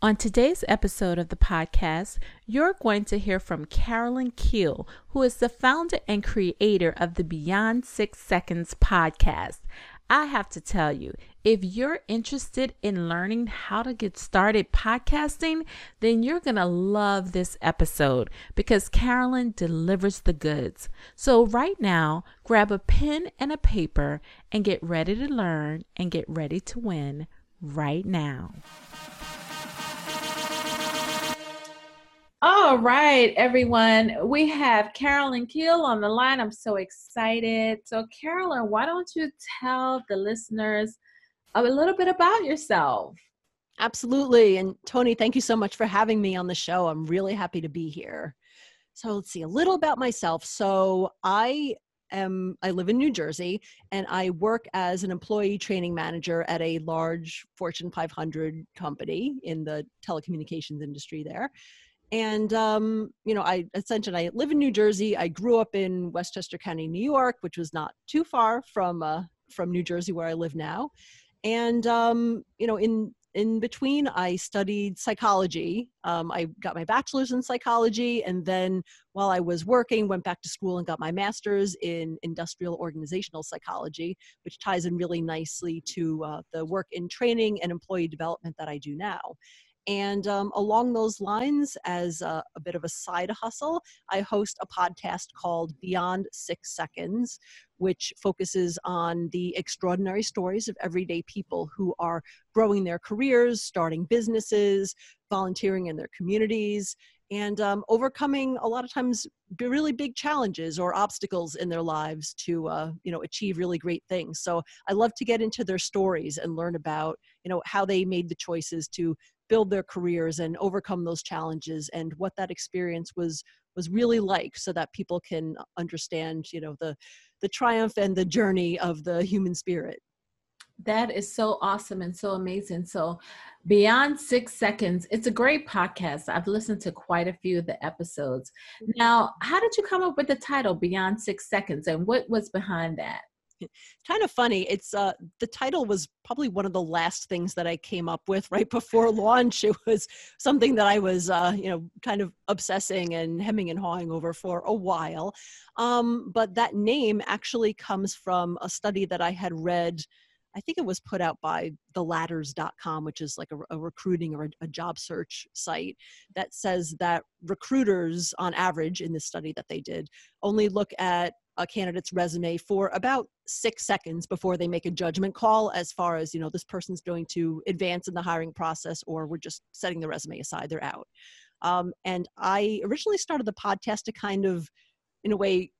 On today's episode of the podcast, you're going to hear from Carolyn Kiel, who is the founder and creator of the Beyond Six Seconds podcast. I have to tell you, if you're interested in learning how to get started podcasting, then you're going to love this episode because Carolyn delivers the goods. So, right now, grab a pen and a paper and get ready to learn and get ready to win right now. All right, everyone. We have Carolyn Kiel on the line. I'm so excited. So, Carolyn, why don't you tell the listeners a little bit about yourself? Absolutely. And Tony, thank you so much for having me on the show. I'm really happy to be here. So, let's see a little about myself. So, I am I live in New Jersey and I work as an employee training manager at a large Fortune 500 company in the telecommunications industry there and um, you know i essentially i live in new jersey. I grew up in westchester county new york which was not too far from uh, from new jersey where i live now. And um, you know in in between i studied psychology. Um, i got my bachelor's in psychology and then while i was working went back to school and got my master's in industrial organizational psychology which ties in really nicely to uh, the work in training and employee development that i do now and um, along those lines, as a, a, bit of a side hustle, I host a podcast called Beyond Six Seconds, which focuses on the extraordinary stories of everyday people who are growing their careers, starting businesses, volunteering in their communities, and um, overcoming a lot of times really big challenges or obstacles in their lives to uh, you know achieve really great things. So i love to get into their stories and learn about you know how they made the choices to build their careers and overcome those challenges and what that experience was was really like so that people can understand you know the the triumph and the journey of the human spirit that is so awesome and so amazing. So, Beyond Six Seconds, it's a great podcast. I've listened to quite a few of the episodes. Mm-hmm. Now, how did you come up with the title Beyond Six Seconds and what was behind that? kind of funny. It's uh the title was probably one of the last things that I came up with right before launch. It was something that I was uh, you know, kind of obsessing and hemming and hawing over for a while. Um, but that name actually comes from a study that I had read I think it was put out by theladders.com, which is like a, a recruiting or a, a, job search site that says that recruiters, on average, in this study that they did, only look at a candidate's resume for about six seconds before they make a judgment call as far as you know this person's going to advance in the hiring process or we're just setting the resume aside they're out. Um, and i originally started the podcast to kind of in a way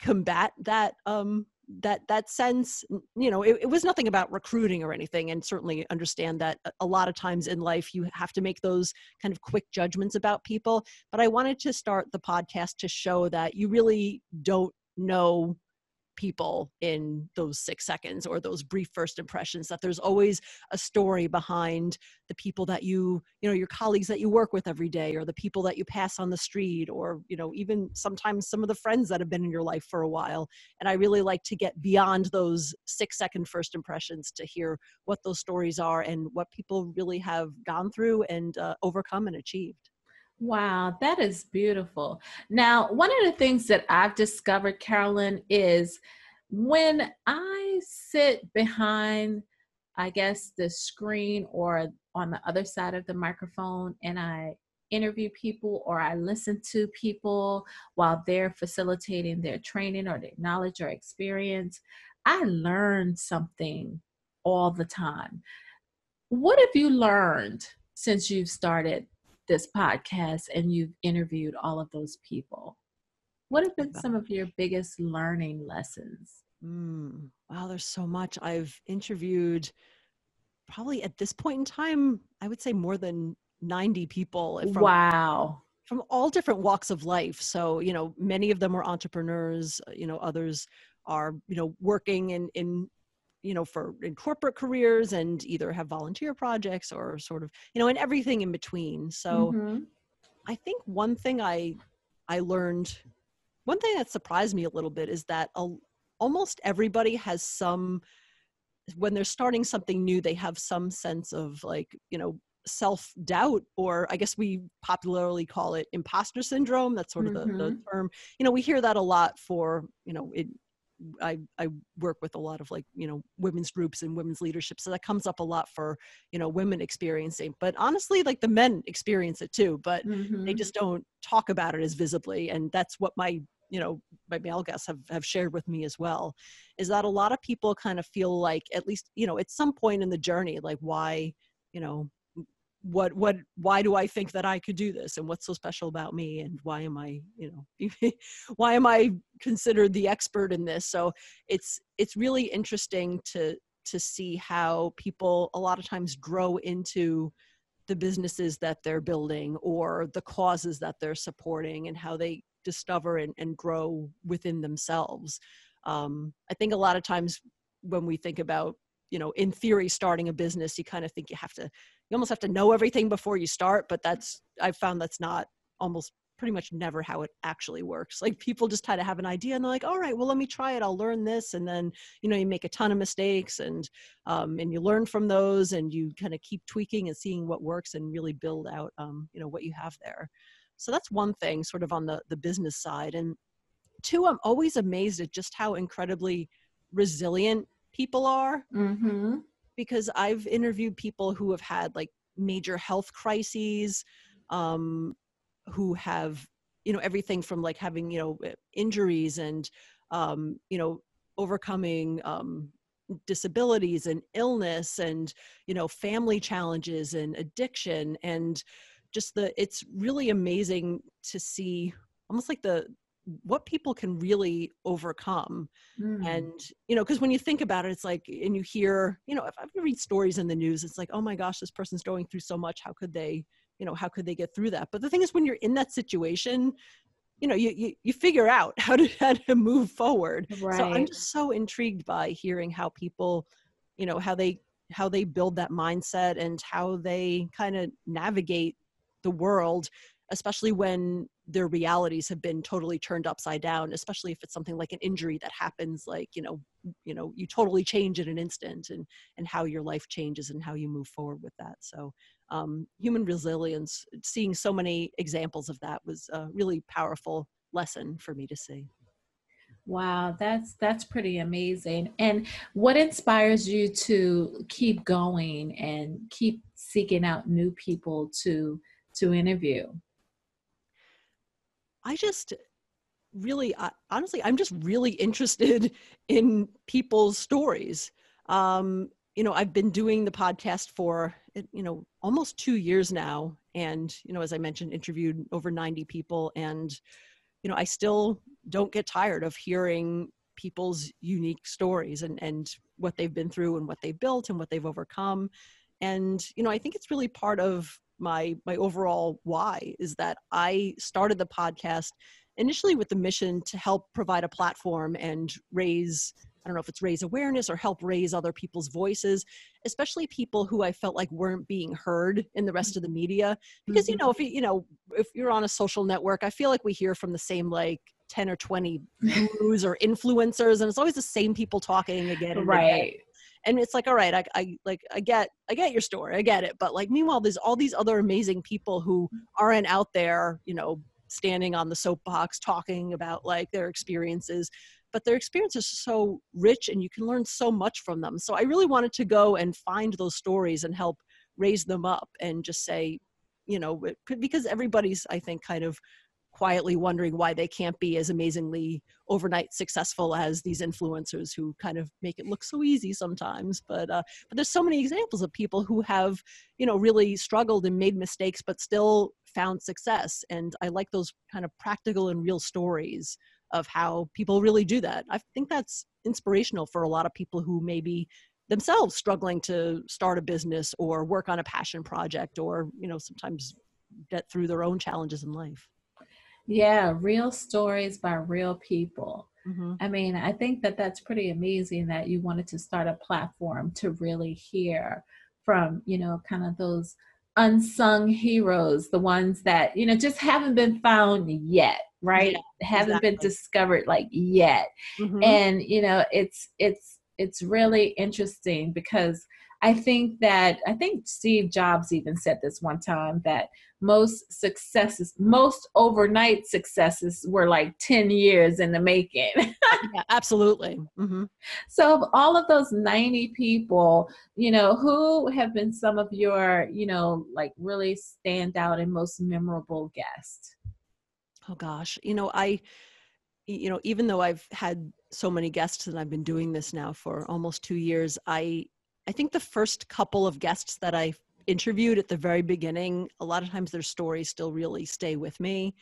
combat that um, that that sense. You know it, it, was nothing about recruiting or anything and certainly understand that a lot of times in life you have to make those kind of quick judgments about people but i wanted to start the podcast to show that you really don't know people in those six seconds or those brief first impressions that there's always a story behind the people that you you know your colleagues that you work with every day or the people that you pass on the street or you know even sometimes some of the friends that have been in your life for a while. And i really like to get beyond those six second first impressions to hear what those stories are and what people really have gone through and uh, overcome and achieved Wow, that is beautiful. Now, one of the things that I've discovered, Carolyn, is when I sit behind, I guess, the screen or on the other side of the microphone and I interview people or I listen to people while they're facilitating their training or their knowledge or experience, I learn something all the time. What have you learned since you've started this podcast and you've interviewed all of those people. What have been some of your biggest learning lessons? Mm, wow, there's so much. I've interviewed probably at this point in time, I would say more than 90 people. From, wow. From all different walks of life. So, you know, many of them are entrepreneurs, you know, others are, you know, working in, in you know for in corporate careers and either have volunteer projects or sort of you know and everything in between so mm-hmm. i think one thing i i learned one thing that surprised me a little bit is that a, almost everybody has some when they're starting something new they have some sense of like you know self doubt, or I guess we popularly call it imposter syndrome. That's sort of mm-hmm. the, the mm-hmm. term. You know, we hear that a lot for, you know, it, I, I work with a lot of like you know women's groups and women's leadership so that comes up a lot for you know women experiencing but honestly like the men experience it too but mm-hmm. they just don't talk about it as visibly and that's what my you know my male guests have, have shared with me as well is that a lot of people kind of feel like at least you know at some point in the journey like why you know what what why do i think that i could do this? And what's so special about me? And why am i you know why am i considered the expert in this? So it's it's really interesting to to see how people a lot of times grow into the businesses that they're building or the causes that they're supporting and how they discover and, and grow within themselves. Um, i think a lot of times when we think about you know in theory starting a business you kind of think you have to you almost have to know everything before you start but that's i've found that's not almost pretty much never how it actually works. Like people just kind of have an idea and they're like all right well let me try it. I'll learn this. And then you know you make a ton of mistakes and um, and you learn from those and you kind of keep tweaking and seeing what works and really build out um, you know what you have there. So that's one thing sort of on the the business side. And two i'm always amazed at just how incredibly resilient people are. Mm-hmm. Because I've interviewed people who have had like major health crises, um, who have you know everything from like having you know injuries and um, you know overcoming um, disabilities and illness and you know family challenges and addiction. And just the it's really amazing to see almost like the what people can really overcome mm. and you know because when you think about it it's like and you hear you know if i read stories in the news it's like oh my gosh this person's going through so much how could they you know how could they get through that but the thing is when you're in that situation you know you you, you figure out how to how to move forward right. so i'm just so intrigued by hearing how people you know how they how they build that mindset and how they kind of navigate the world especially when their realities have been totally turned upside down especially if it's something like an injury that happens like you know you know you totally change in an instant and and how your life changes and how you move forward with that so um, human resilience seeing so many examples of that was a really powerful lesson for me to see Wow, that's that's pretty amazing. And what inspires you to keep going and keep seeking out new people to to interview? I just really, honestly, I'm just really interested in people's stories. Um, you know, I've been doing the podcast for, you know, almost two years now. And, you know, as I mentioned, interviewed over 90 people. And, you know, I still don't get tired of hearing people's unique stories and, and what they've been through and what they've built and what they've overcome. And, you know, I think it's really part of my my overall why is that I started the podcast initially with the mission to help provide a platform and raise I don't know if it's raise awareness or help raise other people's voices, especially people who I felt like weren't being heard in the rest of the media. Because mm-hmm. you know, if you you know, if you're on a social network, I feel like we hear from the same like 10 or 20 gurus or influencers, and it's always the same people talking again. And right. Again and it's like all right I, I like i get i get your story i get it but like meanwhile there's all these other amazing people who mm. aren't out there you know standing on the soapbox talking about like their experiences but their experiences are so rich and you can learn so much from them so i really wanted to go and find those stories and help raise them up and just say you know because everybody's i think kind of quietly wondering why they can't be as amazingly overnight successful as these influencers who kind of make it look so easy sometimes. But uh, but there's so many examples of people who have you know really struggled and made mistakes but still found success. And i like those kind of practical and real stories of how people really do that. I think that's inspirational for a lot of people who maybe themselves struggling to start a business or work on a passion project or you know sometimes get through their own challenges in life yeah, real stories by real people. Mm-hmm. I mean, I think that that's pretty amazing that you wanted to start a platform to really hear from, you know, kind of those unsung heroes, the ones that, you know, just haven't been found yet, right? Yeah, haven't exactly. been discovered like yet. Mm-hmm. And, you know, it's, it's, it's really interesting because I think that I think Steve Jobs even said this one time that most successes, most overnight successes were like 10 years in the making. yeah, absolutely. Mm-hmm. So, of all of those 90 people, you know, who have been some of your, you know, like really stand out and most memorable guests? Oh gosh, you know, I, you know, even though I've had so many guests and I've been doing this now for almost two years, I I think the first couple of guests that I interviewed at the very beginning, a lot of times their stories still really stay with me.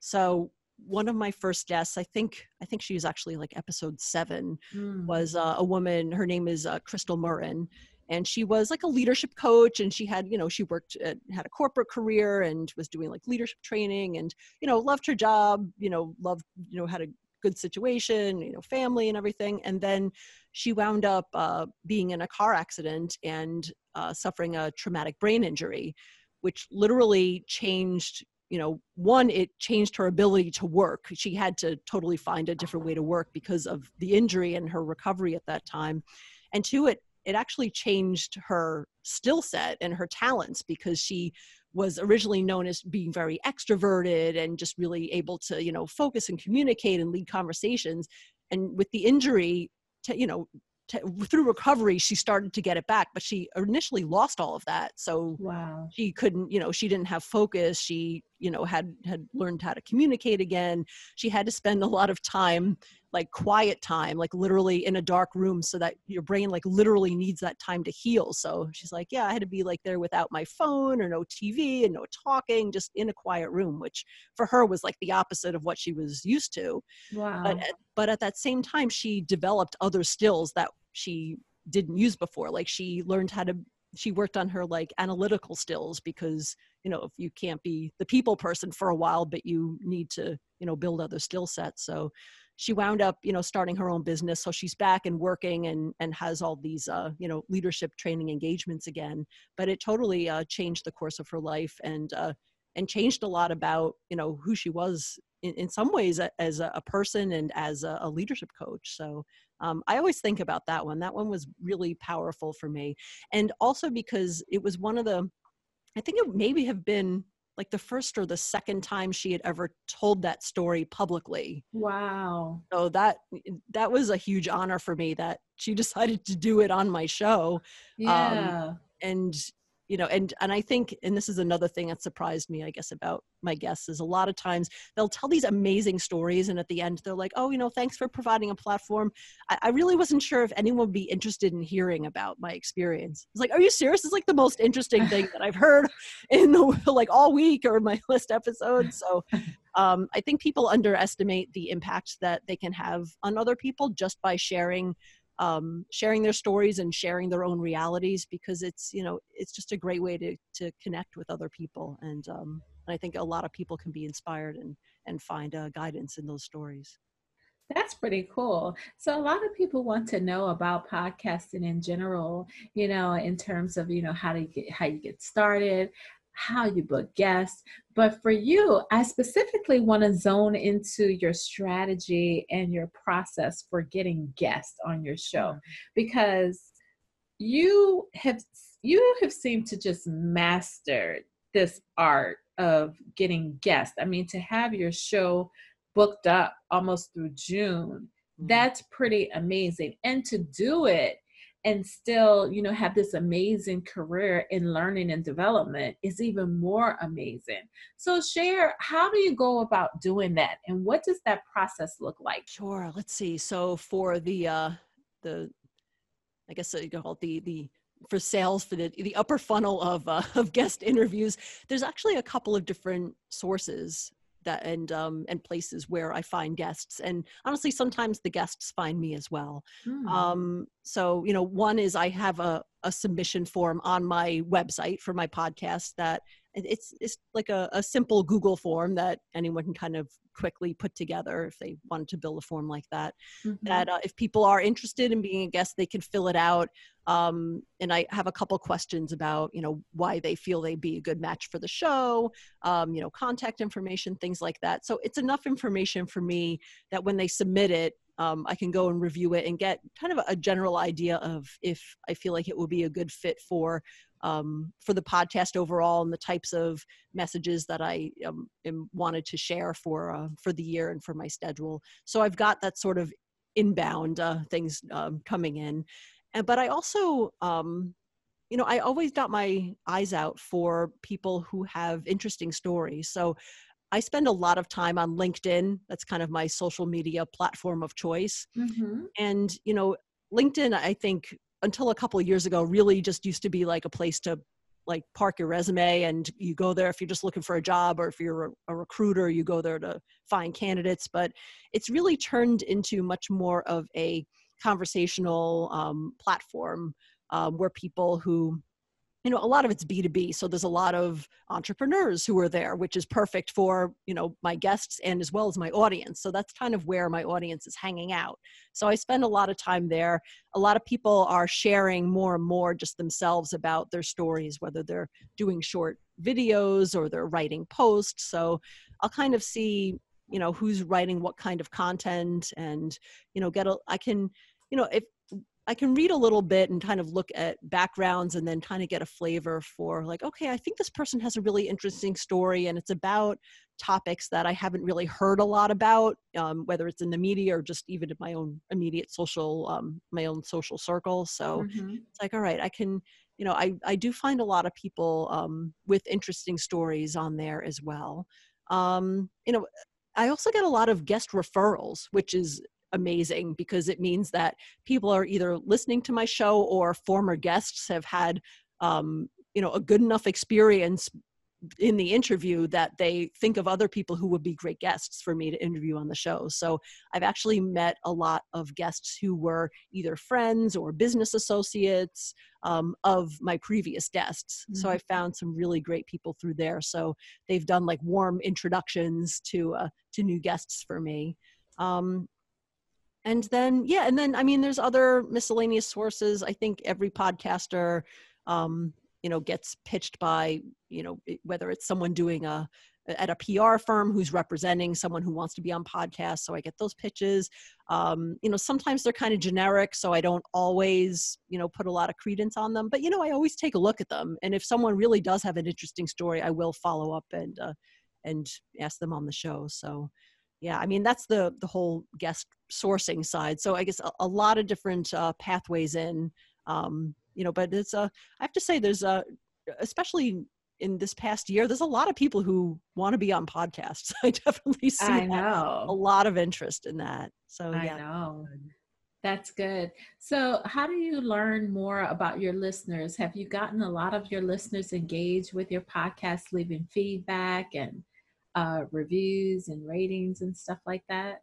So one of my first guests, I think, I think she was actually like episode seven, mm. was uh, a woman. Her name is uh, Crystal Murrin, and she was like a leadership coach. And she had, you know, she worked, at, had a corporate career and was doing like leadership training, and you know, loved her job. You know, loved, you know, had a good situation, you know, family and everything. And then she wound up uh, being in a car accident and uh, suffering a traumatic brain injury, which literally changed. You know, one, it changed her ability to work. She had to totally find a different way to work because of the injury and her recovery at that time. And two, it it actually changed her skill set and her talents because she was originally known as being very extroverted and just really able to you know focus and communicate and lead conversations. And with the injury to, you know to, through recovery she started to get it back but she initially lost all of that. So wow. she couldn't you know she didn't have focus. She you know had had learned how to communicate again. She had to spend a lot of time like quiet time like literally in a dark room so that your brain like literally needs that time to heal. So she's like yeah i had to be like there without my phone or no tv and no talking just in a quiet room which for her was like the opposite of what she was used to. Wow. but, but at that same time she developed other skills that she didn't use before. Like she learned how to she worked on her like analytical skills because you know if you can't be the people person for a while but you need to you know build other skill sets. So she wound up you know starting her own business so she's back and working and and has all these uh, you know leadership training engagements again but it totally uh, changed the course of her life and uh, and changed a lot about you know who she was in, in some ways as a, person and as a, a leadership coach so um, i always think about that one. That one was really powerful for me. And also because it was one of the i think it maybe have been like the first or the second time she had ever told that story publicly. Wow. So that that was a huge honor for me that she decided to do it on my show. Um, yeah. Um, and you know and and i think and this is another thing that surprised me i guess about my guests is a lot of times they'll tell these amazing stories and at the end they're like oh you know thanks for providing a platform. I, I really wasn't sure if anyone would be interested in hearing about my experience. It's like are you serious? It's like the most interesting thing that i've heard in the like all week or my list episodes so um, i think people underestimate the impact that they can have on other people just by sharing um, sharing their stories and sharing their own realities because it's you know it's just a great way to to connect with other people and um, and I think a lot of people can be inspired and and find uh, guidance in those stories. That's pretty cool. So a lot of people want to know about podcasting in general, you know, in terms of, you know, how to get how you get started, how you book guests. But for you, I specifically want to zone into your strategy and your process for getting guests on your show mm-hmm. because you have you have seemed to just master this art of getting guests. I mean, to have your show booked up almost through June, mm-hmm. that's pretty amazing. And to do it and still you know have this amazing career in learning and development is even more amazing. So share how do you go about doing that and what does that process look like? Sure let's see. So for the uh the i guess you call it the the for sales for the the upper funnel of uh, of guest interviews there's actually a couple of different sources that and um, and places where I find guests. And honestly, sometimes the guests find me as well. Mm. Um, so you know, one is I have a, a submission form on my website for my podcast that it's it's like a, a simple Google form that anyone can kind of quickly put together if they wanted to build a form like that. Mm-hmm. That uh, if people are interested in being a guest, they can fill it out. Um, and I have a couple questions about you know why they feel they'd be a good match for the show, um, you know contact information, things like that. So it's enough information for me that when they submit it, um, I can go and review it and get kind of a general idea of if I feel like it will be a good fit for um, for the podcast overall and the types of messages that I um, am wanted to share for uh, for the year and for my schedule. So I've got that sort of inbound uh, things um, coming in, and but I also um, you know I always got my eyes out for people who have interesting stories. So I spend a lot of time on LinkedIn. That's kind of my social media platform of choice. Mm-hmm. And, you know, LinkedIn, I think until a couple of years ago, really just used to be like a place to like park your resume and you go there if you're just looking for a job or if you're a, a recruiter, you go there to find candidates. But it's really turned into much more of a conversational um, platform um, where people who you know a lot of it's b2b so there's a lot of entrepreneurs who are there which is perfect for you know my guests and as well as my audience. So that's kind of where my audience is hanging out. So i spend a lot of time there. A lot of people are sharing more and more just themselves about their stories whether they're doing short videos or they're writing posts. So i'll kind of see you know who's writing what kind of content and you know get a i can you know if I can read a little bit and kind of look at backgrounds and then kind of get a flavor for like, okay, I think this person has a really interesting story and it's about topics that I haven't really heard a lot about, um, whether it's in the media or just even in my own immediate social, um, my own social circle. So mm-hmm. it's like, all right, I can, you know, I, I do find a lot of people um, with interesting stories on there as well. Um, you know, I also get a lot of guest referrals, which is amazing because it means that people are either listening to my show or former guests have had um, you know a good enough experience in the interview that they think of other people who would be great guests for me to interview on the show. So I've actually met a lot of guests who were either friends or business associates um, of my previous guests. Mm-hmm. So I found some really great people through there. So they've done like warm introductions to uh, to new guests for me. Um, and then yeah and then i mean there's other miscellaneous sources i think every podcaster um, you know gets pitched by you know whether it's someone doing a at a PR firm who's representing someone who wants to be on podcasts. So I get those pitches. Um, you know, sometimes they're kind of generic, so I don't always, you know, put a lot of credence on them. But you know, I always take a look at them, and if someone really does have an interesting story, I will follow up and uh, and ask them on the show. So yeah i mean that's the the whole guest sourcing side so i guess a, a lot of different uh, pathways in um, you know but it's a uh, i have to say there's a especially in this past year there's a lot of people who want to be on podcasts i definitely see I know. a lot of interest in that so I yeah know. That's good. So, how do you learn more about your listeners? Have you gotten a lot of your listeners engaged with your podcast, leaving feedback and uh, reviews and ratings and stuff like that?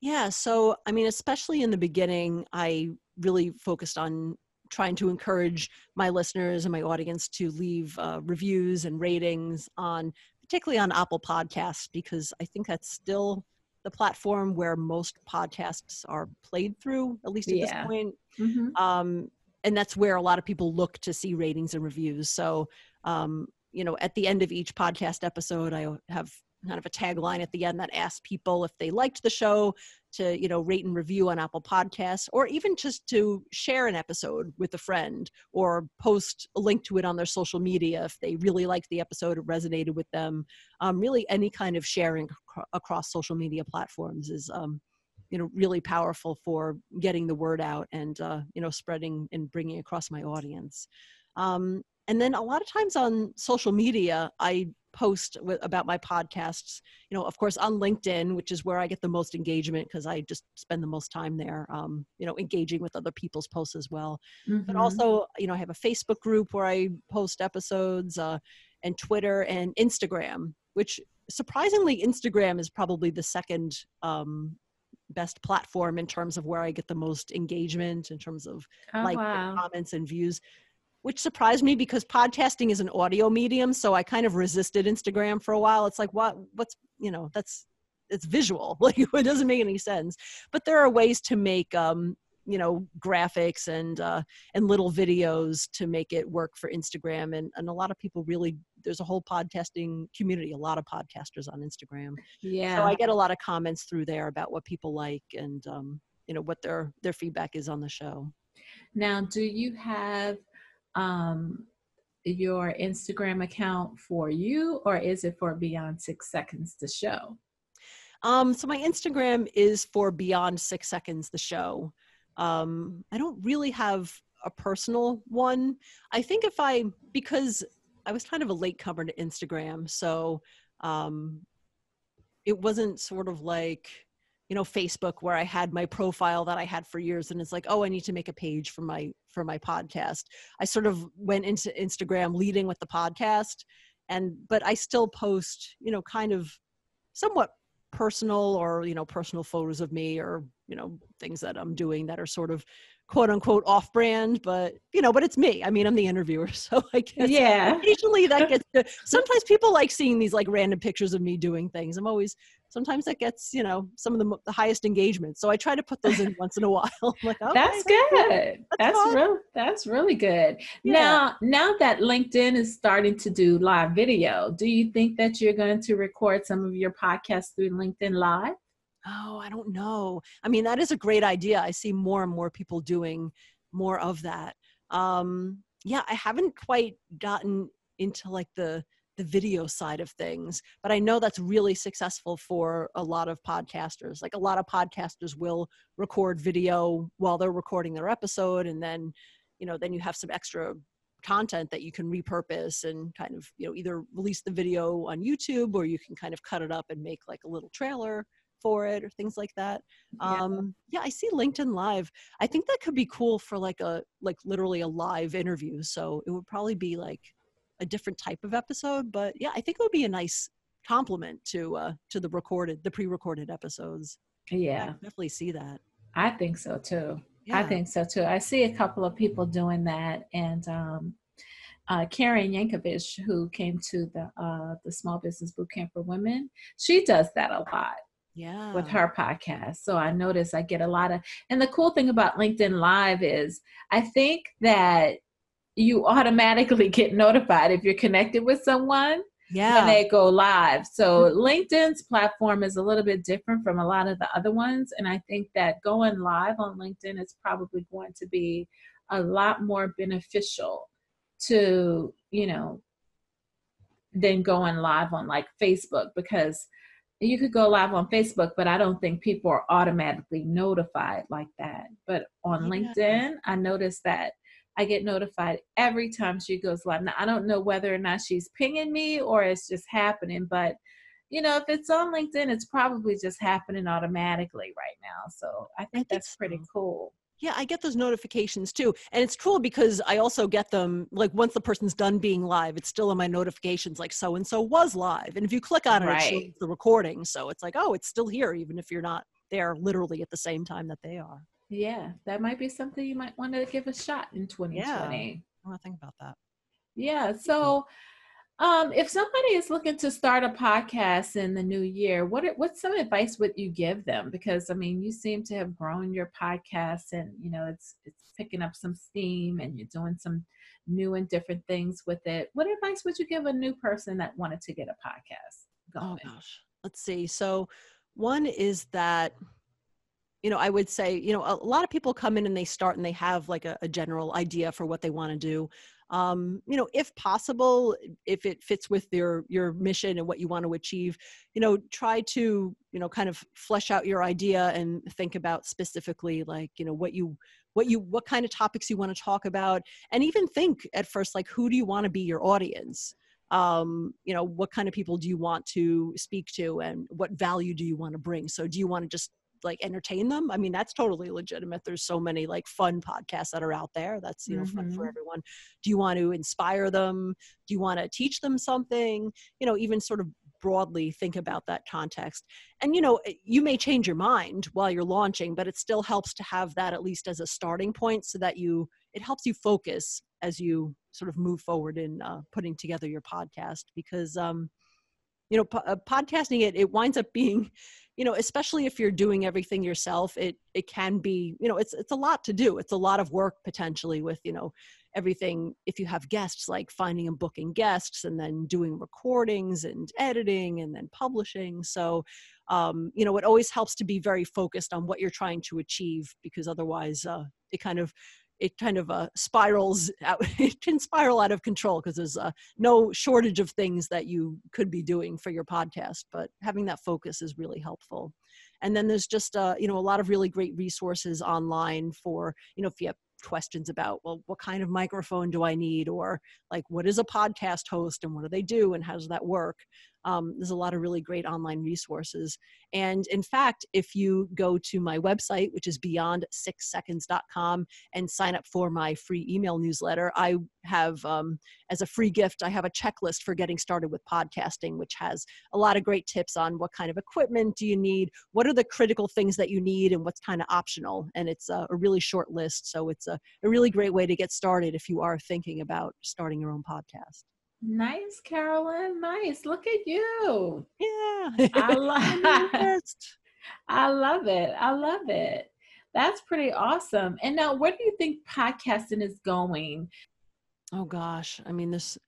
Yeah. So, I mean, especially in the beginning, I really focused on trying to encourage my listeners and my audience to leave uh, reviews and ratings on, particularly on Apple Podcasts, because I think that's still the platform where most podcasts are played through, at least at yeah. this point. Mm-hmm. Um, and that's where a lot of people look to see ratings and reviews. So, um, you know, at the end of each podcast episode, I have kind of a tagline at the end that asks people if they liked the show to, you know, rate and review on Apple Podcasts, or even just to share an episode with a friend or post a link to it on their social media if they really liked the episode, it resonated with them. Um, really, any kind of sharing ac- across social media platforms is, um, you know, really powerful for getting the word out and, uh, you know, spreading and bringing across my audience. Um, and then a lot of times on social media i post with, about my podcasts you know of course on linkedin which is where i get the most engagement because i just spend the most time there um, you know engaging with other people's posts as well mm-hmm. but also you know i have a facebook group where i post episodes uh, and twitter and instagram which surprisingly instagram is probably the second um, best platform in terms of where i get the most engagement in terms of oh, like wow. comments and views which surprised me because podcasting is an audio medium so i kind of resisted instagram for a while it's like what what's you know that's it's visual like it doesn't make any sense but there are ways to make um you know graphics and uh, and little videos to make it work for Instagram. And and a lot of people really there's a whole podcasting community, a lot of podcasters on Instagram. Yeah. So I get a lot of comments through there about what people like and um, you know what their their feedback is on the show. Now, do you have um, your Instagram account for you, or is it for Beyond Six Seconds the show? Um, so my Instagram is for Beyond Six Seconds the show. Um, I don't really have a personal one. I think if I because I was kind of a late comer to Instagram, so um, it wasn't sort of like you know facebook where i had my profile that i had for years and it's like oh i need to make a page for my for my podcast. I sort of went into instagram leading with the podcast and but i still post you know kind of somewhat personal or you know personal photos of me or you know things that i'm doing that are sort of quote unquote off brand, but you know, but it's me. I mean, I'm the interviewer, so I guess yeah. Occasionally that gets. To, sometimes people like seeing these like random pictures of me doing things. I'm always sometimes that gets you know some of the, the highest engagement. So I try to put those in once in a while. like, that's, that's good. That's, that's real. That's really good. Yeah. Now, now that LinkedIn is starting to do live video, do you think that you're going to record some of your podcasts through LinkedIn Live? Oh, I don't know. I mean, that is a great idea. I see more and more people doing more of that. Um, yeah, I haven't quite gotten into like the the video side of things, but I know that's really successful for a lot of podcasters. Like a lot of podcasters will record video while they're recording their episode, and then you know then you have some extra content that you can repurpose and kind of you know either release the video on YouTube or you can kind of cut it up and make like a little trailer for it or things like that. Yeah. Um, yeah, I see LinkedIn Live. I think that could be cool for like a like literally a live interview. So it would probably be like a different type of episode, but yeah, I think it would be a nice complement to uh to the recorded the pre-recorded episodes. Yeah, definitely see that. I think so too. Yeah. I think so too. I see a couple of people doing that, and um, uh, Karen Yankovich, who came to the uh, the Small Business Bootcamp for Women, she does that a lot yeah with her podcast so i notice i get a lot of and the cool thing about linkedin live is i think that you automatically get notified if you're connected with someone yeah when they go live so mm-hmm. linkedin's platform is a little bit different from a lot of the other ones and i think that going live on linkedin is probably going to be a lot more beneficial to you know than going live on like facebook because you could go live on Facebook, but I don't think people are automatically notified like that. But on yeah. LinkedIn, I noticed that I get notified every time she goes live. Now, I don't know whether or not she's pinging me or it's just happening, but you know, if it's on LinkedIn, it's probably just happening automatically right now. So I think, I think that's pretty cool. Yeah, I get those notifications too. And it's cool because I also get them like once the person's done being live, it's still in my notifications like so and so was live. And if you click on it, right. it shows the recording. So it's like, oh, it's still here, even if you're not there literally at the same time that they are. Yeah, that might be something you might want to give a shot in 2020. Yeah, I want to think about that. Yeah. So um, if somebody is looking to start a podcast in the new year, what what's some advice would you give them? Because I mean, you seem to have grown your podcast, and you know it's it's picking up some steam, and you're doing some new and different things with it. What advice would you give a new person that wanted to get a podcast oh, going? Oh gosh, let's see. So one is that you know i would say you know a, lot of people come in and they start and they have like a, a general idea for what they want to do um, you know if possible if it fits with your your mission and what you want to achieve you know try to you know kind of flesh out your idea and think about specifically like you know what you what you what kind of topics you want to talk about and even think at first like who do you want to be your audience? Um, you know what kind of people do you want to speak to and what value do you want to bring? So do you want to just like entertain them i mean that's totally legitimate there's so many like fun podcasts that are out there that's you know mm-hmm. fun for mm-hmm. everyone do you want to inspire them do you want to teach them something you know even sort of broadly think about that context and you know you may change your mind while you're launching but it still helps to have that at least as a starting point so that you it helps you focus as you sort of move forward in uh, putting together your podcast because um you know, po- uh, podcasting it it winds up being you know especially if you're doing everything yourself it it can be you know it's it's a lot to do. It's a lot of work potentially with you know everything. If you have guests like finding and booking guests and then doing recordings and editing and then publishing. So um, you know it always helps to be very focused on what you're trying to achieve because otherwise uh, it kind of it kind of uh, spirals out it can spiral out of control because there's uh, no shortage of things that you could be doing for your podcast but having that focus is really helpful. And then there's just uh, you know a lot of really great resources online for you know if you have questions about well what kind of microphone do i need? Or like what is a podcast host and what do they do and how does that work um, there's a lot of really great online resources. And in fact if you go to my website which is beyond six seconds.com and sign up for my free email newsletter i have um, as a free gift i have a checklist for getting started with podcasting which has a lot of great tips on what kind of equipment do you need what are the critical things that you need and what's kind of optional. And it's a, a really short list so it's a, a really great way to get started if you are thinking about starting your own podcast Nice, Carolyn. Nice. Look at you. Yeah. I love it. I love it. I love it. That's pretty awesome. And now where do you think podcasting is going? Oh gosh. I mean this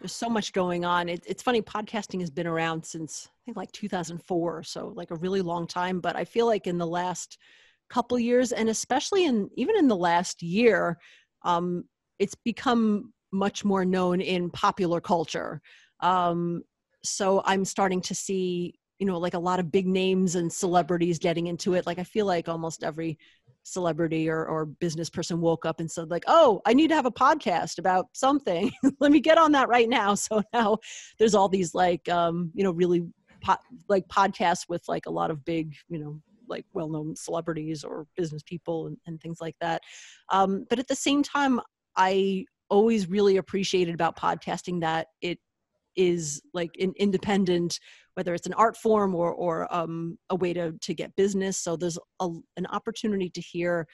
there's so much going on. It, it's funny, podcasting has been around since I think like 2004, so like a really long time. But I feel like in the last couple years, and especially in even in the last year, um, it's become much more known in popular culture. Um, so I'm starting to see, you know, like a lot of big names and celebrities getting into it. Like I feel like almost every celebrity or, or business person woke up and said like oh i need to have a podcast about something let me get on that right now so now there's all these like um you know really po- like podcasts with like a lot of big you know like well-known celebrities or business people and, and things like that um, but at the same time i always really appreciated about podcasting that it is like an independent whether it's an art form or or um, a way to to get business. So there's a, an opportunity to hear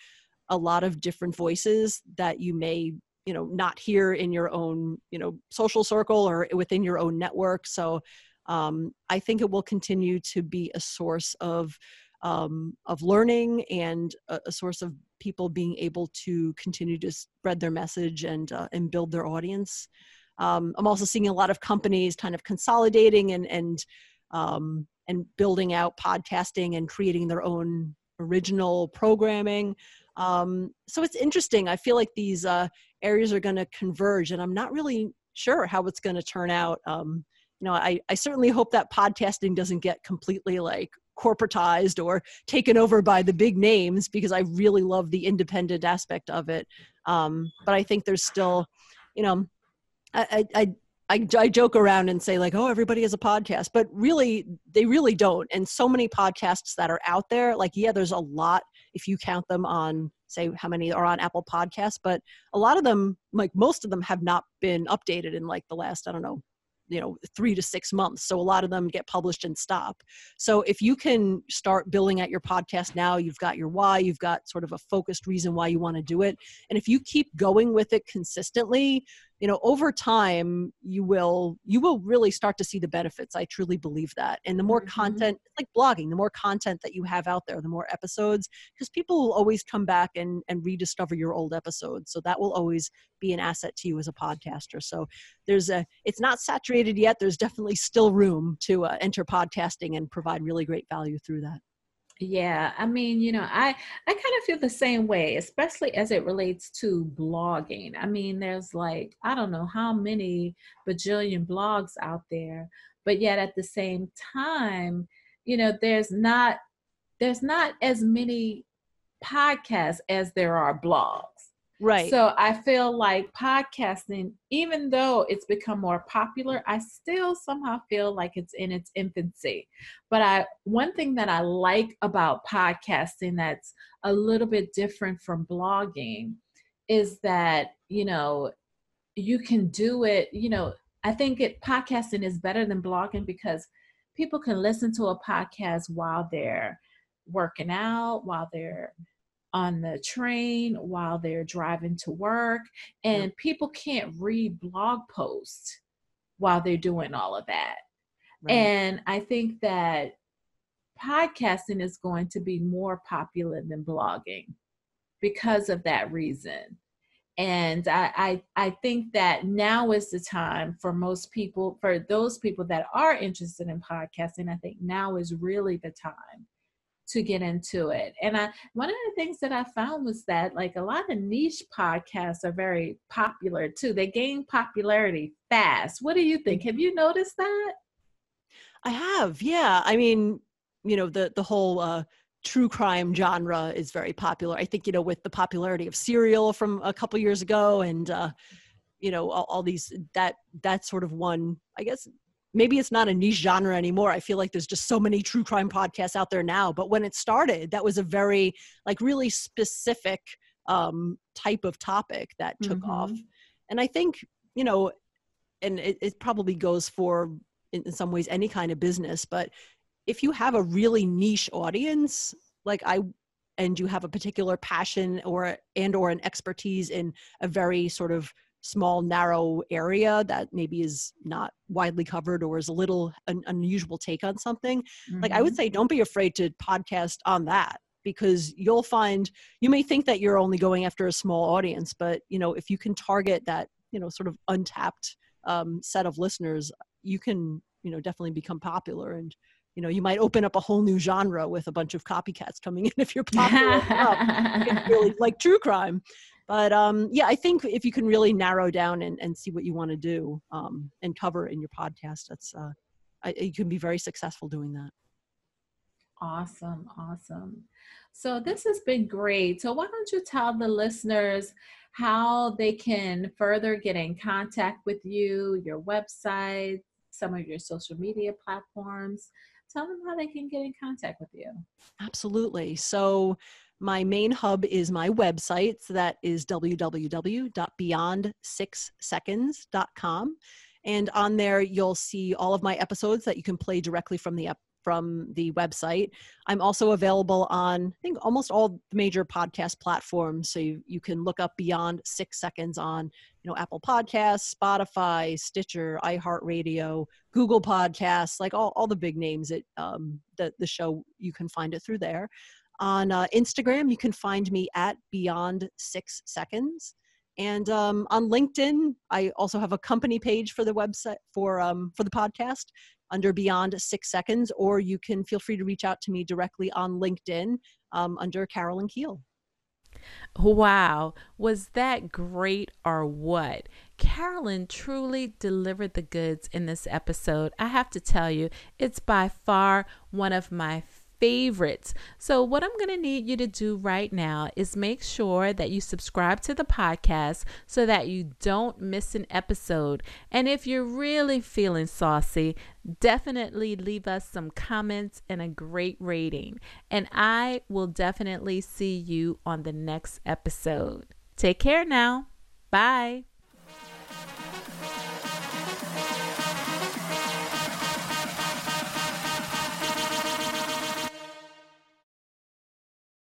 a lot of different voices that you may you know not hear in your own you know social circle or within your own network. So um, i think it will continue to be a source of um, of learning and a, a, source of people being able to continue to spread their message and uh, and build their audience. Um, I'm also seeing a lot of companies kind of consolidating and and um, and building out podcasting and creating their own original programming. Um, so it's interesting. I feel like these uh, areas are going to converge, and I'm not really sure how it's going to turn out. Um, you know, I, I certainly hope that podcasting doesn't get completely like corporatized or taken over by the big names because I really love the independent aspect of it. Um, but I think there's still, you know, I, I, I, I joke around and say like, oh, everybody has a podcast, but really, they really don't. And so many podcasts that are out there, like, yeah, there's a lot if you count them on, say, how many are on Apple Podcasts, but a lot of them, like most of them, have not been updated in like the last, I don't know, you know three to six months so a lot of them get published and stop. So if you can start building out your podcast now you've got your why you've got sort of a focused reason why you want to do it. And if you keep going with it consistently you know over time you will you will really start to see the benefits. I truly believe that. And the more mm-hmm. content like blogging the more content that you have out there the more episodes because people will always come back and and rediscover your old episodes. So that will always be an asset to you as a podcaster. So there's a it's not saturated yet. There's definitely still room to uh, enter podcasting and provide really great value through that yeah, I mean, you know, I I kind of feel the same way, especially as it relates to blogging. I mean, there's like I don't know how many bajillion blogs out there, but yet at the same time, you know, there's not there's not as many podcasts as there are blogs. Right. So I feel like podcasting, even though it's become more popular, I still somehow feel like it's in its infancy. But I one thing that I like about podcasting that's a little bit different from blogging is that, you know, you can do it, you know, I think it podcasting is better than blogging because people can listen to a podcast while they're working out, while they're on the train while they're driving to work and people can't read blog posts while they're doing all of that Right. And I think that podcasting is going to be more popular than blogging because of that reason. And I, I, I think that now is the time for most people, for those people that are interested in podcasting, I think now is really the time to get into it. And I one of the things that I found was that like a lot of niche podcasts are very popular too. They gain popularity fast. What do you think? Have you noticed that? I have. Yeah. I mean, you know, the the whole uh true crime genre is very popular. I think, you know, with the popularity of Serial from a couple years ago and uh you know all, all these that that sort of one i guess maybe it's not a niche genre anymore. I feel like there's just so many true crime podcasts out there now. But when it started, that was a very like really specific um, type of topic that took mm-hmm. off. And I think you know, and it, it probably goes for in, in some ways any kind of business, but if you have a really niche audience, like I and you have a particular passion or and or an expertise in a very sort of small narrow area that maybe is not widely covered or is a little an unusual take on something mm-hmm. like i would mm-hmm. say don't be afraid to podcast on that because you'll find you may think that you're only going after a small audience but you know if you can target that you know sort of untapped um, set of listeners you can you know definitely become popular and you know you might open up a whole new genre with a bunch of copycats coming in if you're popular enough really like true crime but um, yeah, I think if you can really narrow down and, and see what you want to do um, and cover in your podcast, that's uh, I, you can be very successful doing that. Awesome, awesome. So this has been great. So why don't you tell the listeners how they can further get in contact with you, your website, some of your social media platforms. Tell them how they can get in contact with you. Absolutely. So my main hub is my website. So that is www.beyond6seconds.com. And on there, you'll see all of my episodes that you can play directly from the from the website. I'm also available on, I think, almost all the major podcast platforms. So you, you can look up Beyond Six Seconds on, you know, Apple Podcasts, Spotify, Stitcher, iHeartRadio, Google Podcasts, like all, all the big names. It um, the the show you can find it through there. On uh, Instagram, you can find me at Beyond Six Seconds. And um, on LinkedIn, I also have a company page for the website for um, for the podcast under Beyond Six Seconds, or you can feel free to reach out to me directly on LinkedIn um, under Carolyn Kiel. Wow, was that great or what? Carolyn truly delivered the goods in this episode. I have to tell you, it's by far one of my favorites. So, what I'm going to need you to do right now is make sure that you subscribe to the podcast so that you don't miss an episode. And if you're really feeling saucy, definitely leave us some comments and a great rating. And I will definitely see you on the next episode. Take care now. Bye.